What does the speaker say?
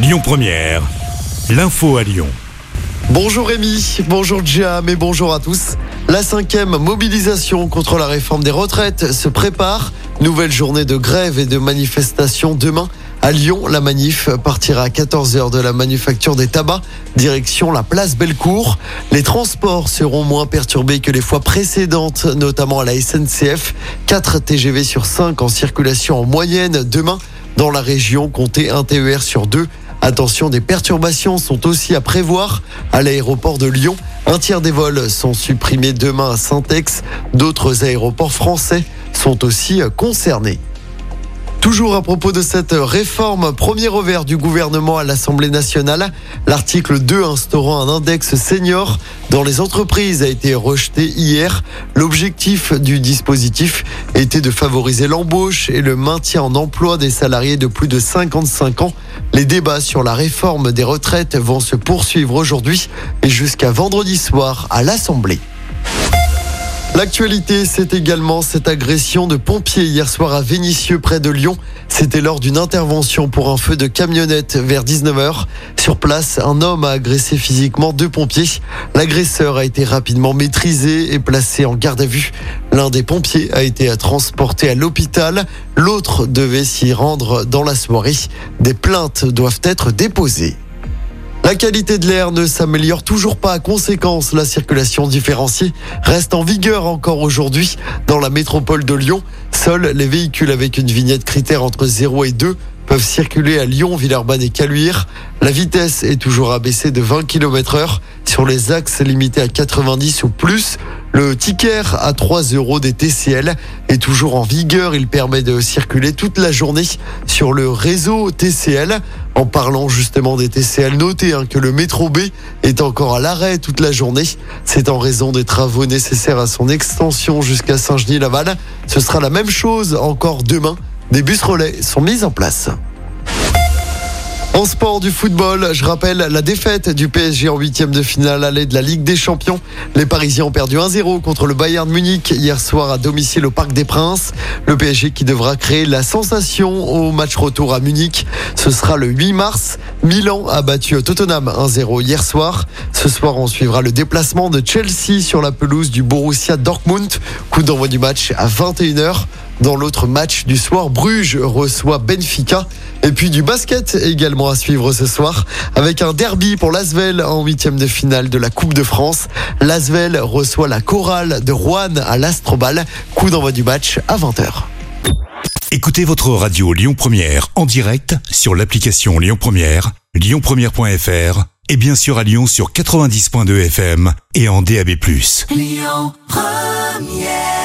Lyon Première, l'info à Lyon. Bonjour Rémi, bonjour Jam et bonjour à tous. La cinquième mobilisation contre la réforme des retraites se prépare. Nouvelle journée de grève et de manifestation demain. À Lyon, la manif partira à 14h de la manufacture des tabacs, direction la place Bellecour. Les transports seront moins perturbés que les fois précédentes, notamment à la SNCF. 4 TGV sur 5 en circulation en moyenne demain. Dans la région, comptez un TER sur 2. Attention, des perturbations sont aussi à prévoir à l'aéroport de Lyon. Un tiers des vols sont supprimés demain à Saint-Ex. D'autres aéroports français sont aussi concernés. Toujours à propos de cette réforme, premier revers du gouvernement à l'Assemblée nationale, l'article 2 instaurant un index senior dans les entreprises a été rejeté hier. L'objectif du dispositif était de favoriser l'embauche et le maintien en emploi des salariés de plus de 55 ans. Les débats sur la réforme des retraites vont se poursuivre aujourd'hui et jusqu'à vendredi soir à l'Assemblée. L'actualité, c'est également cette agression de pompiers hier soir à Vénissieux près de Lyon. C'était lors d'une intervention pour un feu de camionnette vers 19h. Sur place, un homme a agressé physiquement deux pompiers. L'agresseur a été rapidement maîtrisé et placé en garde à vue. L'un des pompiers a été transporté à l'hôpital. L'autre devait s'y rendre dans la soirée. Des plaintes doivent être déposées. La qualité de l'air ne s'améliore toujours pas conséquence. La circulation différenciée reste en vigueur encore aujourd'hui dans la métropole de Lyon. Seuls les véhicules avec une vignette critère entre 0 et 2 peuvent circuler à Lyon, Villeurbanne et Caluire. La vitesse est toujours abaissée de 20 km heure sur les axes limités à 90 ou plus. Le ticket à 3 euros des TCL est toujours en vigueur. Il permet de circuler toute la journée sur le réseau TCL. En parlant justement des TCL, notez hein, que le métro B est encore à l'arrêt toute la journée. C'est en raison des travaux nécessaires à son extension jusqu'à Saint-Genis-Laval. Ce sera la même chose encore demain. Des bus relais sont mis en place. En sport du football, je rappelle la défaite du PSG en huitième de finale allée de la Ligue des Champions. Les Parisiens ont perdu 1-0 contre le Bayern Munich hier soir à domicile au Parc des Princes. Le PSG qui devra créer la sensation au match retour à Munich. Ce sera le 8 mars. Milan a battu Tottenham 1-0 hier soir. Ce soir, on suivra le déplacement de Chelsea sur la pelouse du Borussia Dortmund. Coup d'envoi du match à 21h. Dans l'autre match du soir, Bruges reçoit Benfica. Et puis du basket également à suivre ce soir avec un derby pour l'Asvel en huitième de finale de la Coupe de France. L'Asvel reçoit la chorale de Rouen à l'Astrobal. Coup d'envoi du match à 20h. Écoutez votre radio Lyon Première en direct sur l'application Lyon Première, lyonpremière.fr et bien sûr à Lyon sur 90.2 FM et en DAB+. Lyon Première